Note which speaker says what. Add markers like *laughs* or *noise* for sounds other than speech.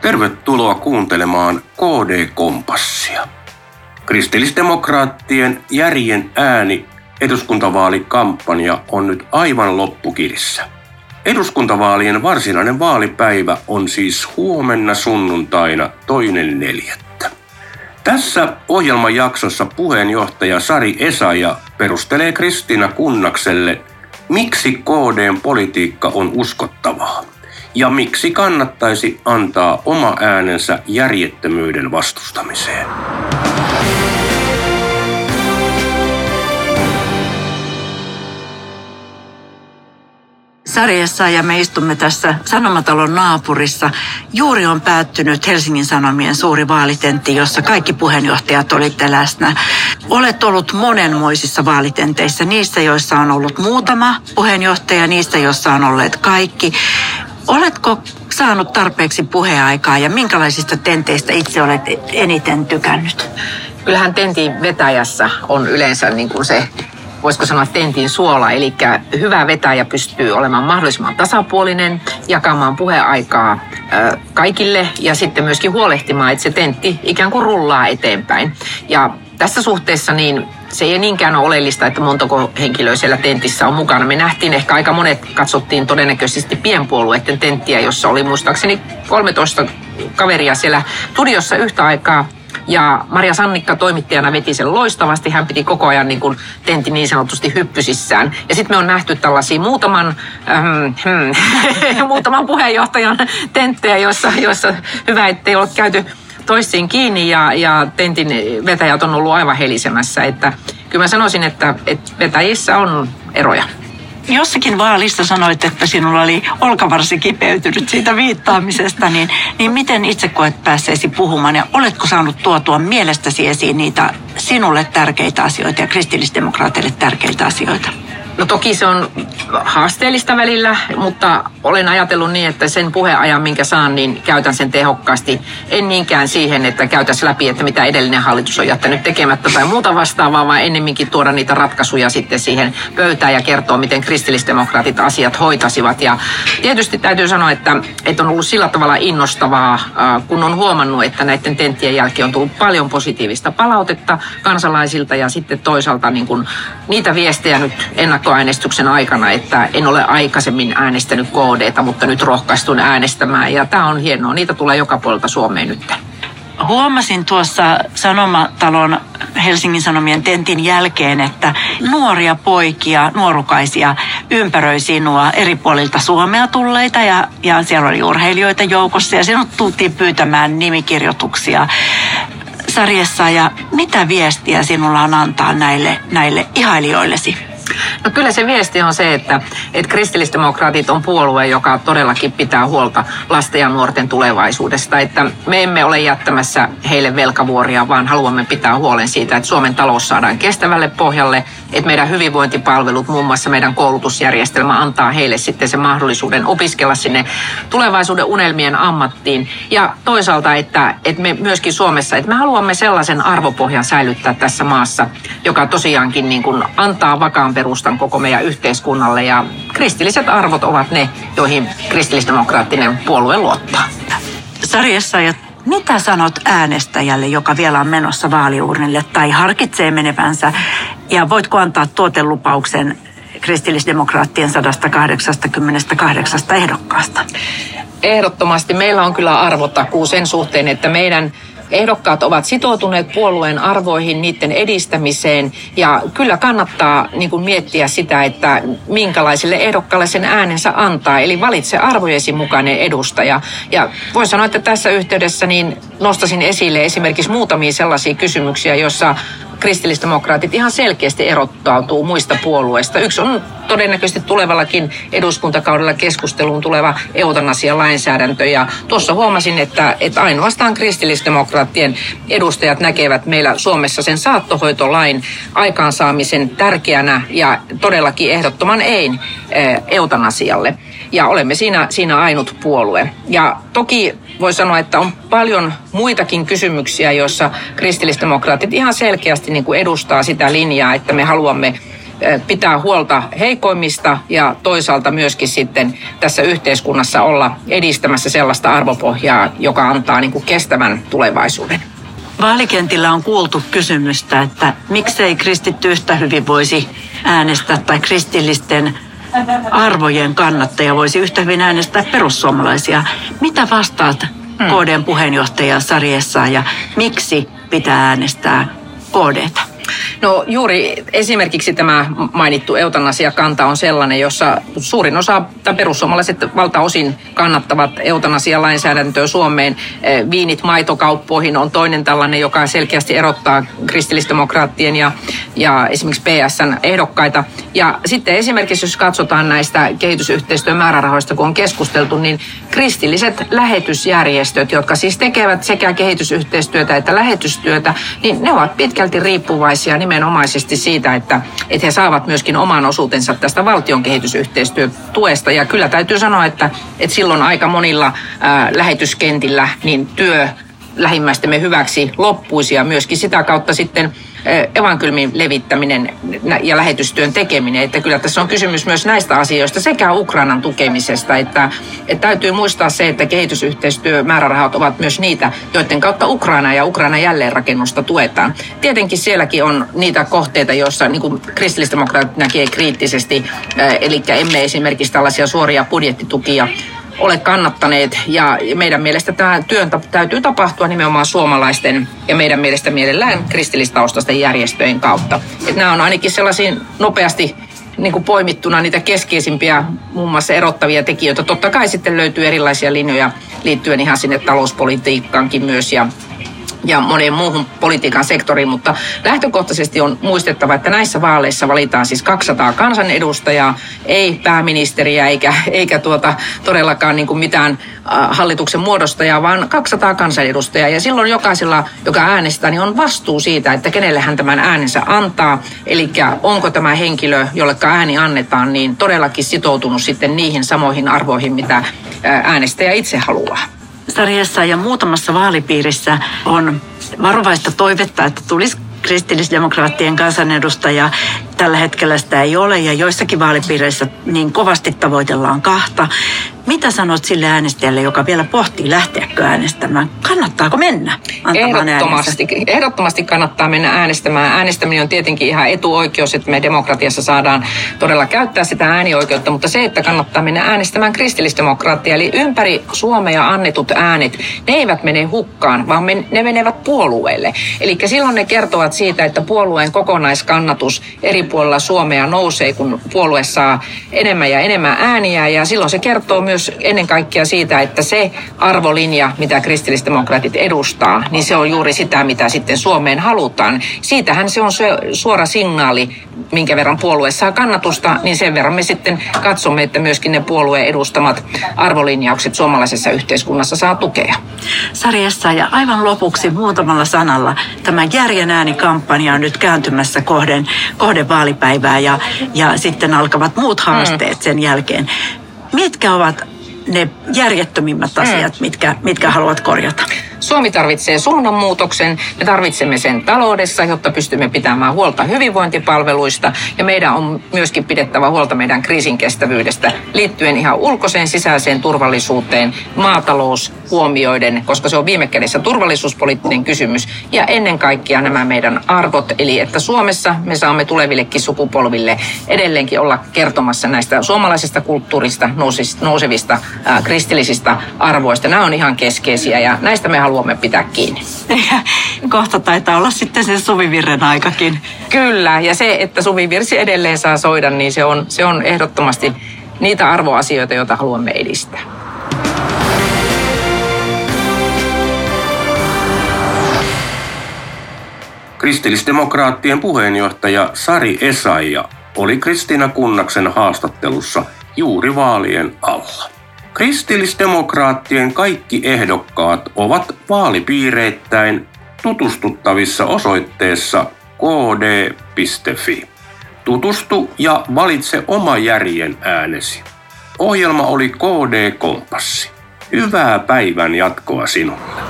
Speaker 1: Tervetuloa kuuntelemaan KD-kompassia. Kristillisdemokraattien järjen ääni eduskuntavaalikampanja on nyt aivan loppukirissä. Eduskuntavaalien varsinainen vaalipäivä on siis huomenna sunnuntaina toinen neljättä. Tässä ohjelmajaksossa puheenjohtaja Sari Esaja perustelee Kristiina Kunnakselle, miksi KDn politiikka on uskottavaa ja miksi kannattaisi antaa oma äänensä järjettömyyden vastustamiseen.
Speaker 2: sarjassa ja me istumme tässä Sanomatalon naapurissa. Juuri on päättynyt Helsingin Sanomien suuri vaalitentti, jossa kaikki puheenjohtajat olitte läsnä. Olet ollut monenmoisissa vaalitentteissä, niissä joissa on ollut muutama puheenjohtaja, niissä joissa on olleet kaikki. Oletko saanut tarpeeksi puheaikaa ja minkälaisista tenteistä itse olet eniten tykännyt?
Speaker 3: Kyllähän tentin vetäjässä on yleensä niin kuin se voisiko sanoa tentin suola, eli hyvä vetäjä pystyy olemaan mahdollisimman tasapuolinen, jakamaan puheaikaa kaikille ja sitten myöskin huolehtimaan, että se tentti ikään kuin rullaa eteenpäin. Ja tässä suhteessa niin se ei niinkään ole oleellista, että montako henkilöä siellä tentissä on mukana. Me nähtiin ehkä aika monet, katsottiin todennäköisesti pienpuolueiden tenttiä, jossa oli muistaakseni 13 kaveria siellä studiossa yhtä aikaa ja Maria Sannikka toimittajana veti sen loistavasti. Hän piti koko ajan niin kuin tentti niin sanotusti hyppysissään. Ja sitten me on nähty tällaisia muutaman, ähm, hmm, *laughs* muutaman puheenjohtajan tenttejä, joissa, joissa hyvä, ettei ole käyty toisiin kiinni ja, ja tentin vetäjät on ollut aivan helisemässä. Että kyllä mä sanoisin, että, että vetäjissä on eroja
Speaker 2: jossakin vaalissa sanoit, että sinulla oli olkavarsi kipeytynyt siitä viittaamisesta, niin, niin miten itse koet päässeesi puhumaan ja oletko saanut tuotua mielestäsi esiin niitä sinulle tärkeitä asioita ja kristillisdemokraateille tärkeitä asioita?
Speaker 3: No toki se on haasteellista välillä, mutta olen ajatellut niin, että sen puheajan, minkä saan, niin käytän sen tehokkaasti. En niinkään siihen, että käytäisiin läpi, että mitä edellinen hallitus on jättänyt tekemättä tai muuta vastaavaa, vaan ennemminkin tuoda niitä ratkaisuja sitten siihen pöytään ja kertoa, miten kristillisdemokraatit asiat hoitasivat. Ja tietysti täytyy sanoa, että, että on ollut sillä tavalla innostavaa, kun on huomannut, että näiden tenttien jälkeen on tullut paljon positiivista palautetta kansalaisilta ja sitten toisaalta niin kuin niitä viestejä nyt ennakko ennakkoäänestyksen aikana, että en ole aikaisemmin äänestänyt KDta, mutta nyt rohkaistun äänestämään. Ja tämä on hienoa. Niitä tulee joka puolelta Suomeen nyt.
Speaker 2: Huomasin tuossa Sanomatalon Helsingin Sanomien tentin jälkeen, että nuoria poikia, nuorukaisia ympäröi sinua eri puolilta Suomea tulleita ja, ja siellä oli urheilijoita joukossa ja sinut tultiin pyytämään nimikirjoituksia sarjassa ja mitä viestiä sinulla on antaa näille, näille ihailijoillesi?
Speaker 3: No kyllä se viesti on se, että, että kristillisdemokraatit on puolue, joka todellakin pitää huolta lasten ja nuorten tulevaisuudesta. Että me emme ole jättämässä heille velkavuoria, vaan haluamme pitää huolen siitä, että Suomen talous saadaan kestävälle pohjalle, että meidän hyvinvointipalvelut, muun muassa meidän koulutusjärjestelmä antaa heille sitten sen mahdollisuuden opiskella sinne tulevaisuuden unelmien ammattiin. Ja toisaalta, että, että me myöskin Suomessa, että me haluamme sellaisen arvopohjan säilyttää tässä maassa, joka tosiaankin niin kuin antaa vakaan perustan koko meidän yhteiskunnalle ja kristilliset arvot ovat ne, joihin kristillisdemokraattinen puolue luottaa.
Speaker 2: Sarjassa ja mitä sanot äänestäjälle, joka vielä on menossa vaaliurnille tai harkitsee menevänsä? Ja voitko antaa tuotelupauksen kristillisdemokraattien 188 ehdokkaasta?
Speaker 3: Ehdottomasti meillä on kyllä arvotakuu sen suhteen, että meidän ehdokkaat ovat sitoutuneet puolueen arvoihin, niiden edistämiseen ja kyllä kannattaa niin kuin miettiä sitä, että minkälaiselle ehdokkaalle sen äänensä antaa. Eli valitse arvojesi mukainen edustaja. Ja voin sanoa, että tässä yhteydessä niin nostasin esille esimerkiksi muutamia sellaisia kysymyksiä, joissa kristillisdemokraatit ihan selkeästi erottautuu muista puolueista. Yksi on todennäköisesti tulevallakin eduskuntakaudella keskusteluun tuleva eutanasia-lainsäädäntö. Ja tuossa huomasin, että, että ainoastaan kristillisdemokraattien edustajat näkevät meillä Suomessa sen saattohoitolain aikaansaamisen tärkeänä ja todellakin ehdottoman ei eh, eutanasialle. Ja olemme siinä, siinä ainut puolue. Ja toki voi sanoa, että on paljon muitakin kysymyksiä, joissa kristillisdemokraatit ihan selkeästi niin kuin edustaa sitä linjaa, että me haluamme pitää huolta heikoimmista ja toisaalta myöskin sitten tässä yhteiskunnassa olla edistämässä sellaista arvopohjaa, joka antaa niin kuin kestävän tulevaisuuden.
Speaker 2: Vaalikentillä on kuultu kysymystä, että miksei kristitty yhtä hyvin voisi äänestää tai kristillisten arvojen kannattaja voisi yhtä hyvin äänestää perussuomalaisia. Mitä vastaat hmm. KDn puheenjohtaja Sarjessa ja miksi pitää äänestää KDtä?
Speaker 3: No juuri esimerkiksi tämä mainittu eutanasiakanta on sellainen, jossa suurin osa, tai perussuomalaiset valtaosin kannattavat eutanasialainsäädäntöä Suomeen. Eh, viinit maitokauppoihin on toinen tällainen, joka selkeästi erottaa kristillisdemokraattien ja, ja esimerkiksi PSN ehdokkaita. Ja sitten esimerkiksi, jos katsotaan näistä kehitysyhteistyön määrärahoista, kun on keskusteltu, niin kristilliset lähetysjärjestöt, jotka siis tekevät sekä kehitysyhteistyötä että lähetystyötä, niin ne ovat pitkälti riippuvaisia nimenomaisesti siitä, että, että he saavat myöskin oman osuutensa tästä valtion kehitysyhteistyötuesta. Ja kyllä täytyy sanoa, että, että silloin aika monilla ää, lähetyskentillä niin työ lähimmäistemme hyväksi loppuisi ja myöskin sitä kautta sitten evankeliumin levittäminen ja lähetystyön tekeminen. Että kyllä tässä on kysymys myös näistä asioista sekä Ukrainan tukemisesta, että, että täytyy muistaa se, että kehitysyhteistyömäärärahat ovat myös niitä, joiden kautta Ukraina ja Ukrainan jälleenrakennusta tuetaan. Tietenkin sielläkin on niitä kohteita, joissa niin kuin kristillisdemokraatit näkee kriittisesti, eli emme esimerkiksi tällaisia suoria budjettitukia ole kannattaneet. Ja meidän mielestä tämä työn täytyy tapahtua nimenomaan suomalaisten ja meidän mielestä mielellään kristillistaustaisten järjestöjen kautta. Et nämä on ainakin sellaisia nopeasti niin kuin poimittuna niitä keskeisimpiä muun muassa erottavia tekijöitä. Totta kai sitten löytyy erilaisia linjoja liittyen ihan sinne talouspolitiikkaankin myös ja ja moneen muuhun politiikan sektoriin, mutta lähtökohtaisesti on muistettava, että näissä vaaleissa valitaan siis 200 kansanedustajaa, ei pääministeriä eikä, eikä tuota, todellakaan niin kuin mitään hallituksen muodostajaa, vaan 200 kansanedustajaa. Ja silloin jokaisella, joka äänestää, niin on vastuu siitä, että kenelle hän tämän äänensä antaa. Eli onko tämä henkilö, jolle ääni annetaan, niin todellakin sitoutunut sitten niihin samoihin arvoihin, mitä äänestäjä itse haluaa
Speaker 2: sarjassa ja muutamassa vaalipiirissä on varovaista toivetta, että tulisi kristillisdemokraattien kansanedustaja. Tällä hetkellä sitä ei ole ja joissakin vaalipiireissä niin kovasti tavoitellaan kahta. Mitä sanot sille äänestäjälle, joka vielä pohtii lähteäkö äänestämään? Kannattaako mennä
Speaker 3: ehdottomasti, ehdottomasti kannattaa mennä äänestämään. Äänestäminen on tietenkin ihan etuoikeus, että me demokratiassa saadaan todella käyttää sitä äänioikeutta, mutta se, että kannattaa mennä äänestämään kristillisdemokraattia, eli ympäri Suomea annetut äänet, ne eivät mene hukkaan, vaan ne menevät puolueelle. Eli silloin ne kertovat siitä, että puolueen kokonaiskannatus eri puolilla Suomea nousee, kun puolue saa enemmän ja enemmän ääniä, ja silloin se kertoo myös ennen kaikkea siitä, että se arvolinja, mitä kristillisdemokraatit edustaa, niin se on juuri sitä, mitä sitten Suomeen halutaan. Siitähän se on suora signaali, minkä verran puolue saa kannatusta, niin sen verran me sitten katsomme, että myöskin ne puolueen edustamat arvolinjaukset suomalaisessa yhteiskunnassa saa tukea.
Speaker 2: Sarjassa ja aivan lopuksi muutamalla sanalla tämä järjen ääni-kampanja on nyt kääntymässä kohden, kohden vaalipäivää ja, ja sitten alkavat muut haasteet mm. sen jälkeen. Mitkä ovat ne järjettömimmät asiat, mm. mitkä, mitkä haluat korjata?
Speaker 3: Suomi tarvitsee suunnanmuutoksen, me tarvitsemme sen taloudessa, jotta pystymme pitämään huolta hyvinvointipalveluista. Ja meidän on myöskin pidettävä huolta meidän kriisin kestävyydestä liittyen ihan ulkoiseen sisäiseen turvallisuuteen, maatalous huomioiden, koska se on viime kädessä turvallisuuspoliittinen kysymys. Ja ennen kaikkea nämä meidän arvot, eli että Suomessa me saamme tulevillekin sukupolville edelleenkin olla kertomassa näistä suomalaisesta kulttuurista, nousevista ää, kristillisistä arvoista. Nämä on ihan keskeisiä ja näistä me haluamme pitää kiinni. *laughs*
Speaker 2: Kohta taitaa olla sitten se suvivirren aikakin.
Speaker 3: Kyllä, ja se, että suvivirsi edelleen saa soida, niin se on, se on ehdottomasti niitä arvoasioita, joita haluamme edistää.
Speaker 1: Kristillisdemokraattien puheenjohtaja Sari Esaija oli Kristiina Kunnaksen haastattelussa juuri vaalien alla. Kristillisdemokraattien kaikki ehdokkaat ovat vaalipiireittäin tutustuttavissa osoitteessa kd.fi. Tutustu ja valitse oma järjen äänesi. Ohjelma oli KD Kompassi. Hyvää päivän jatkoa sinulle.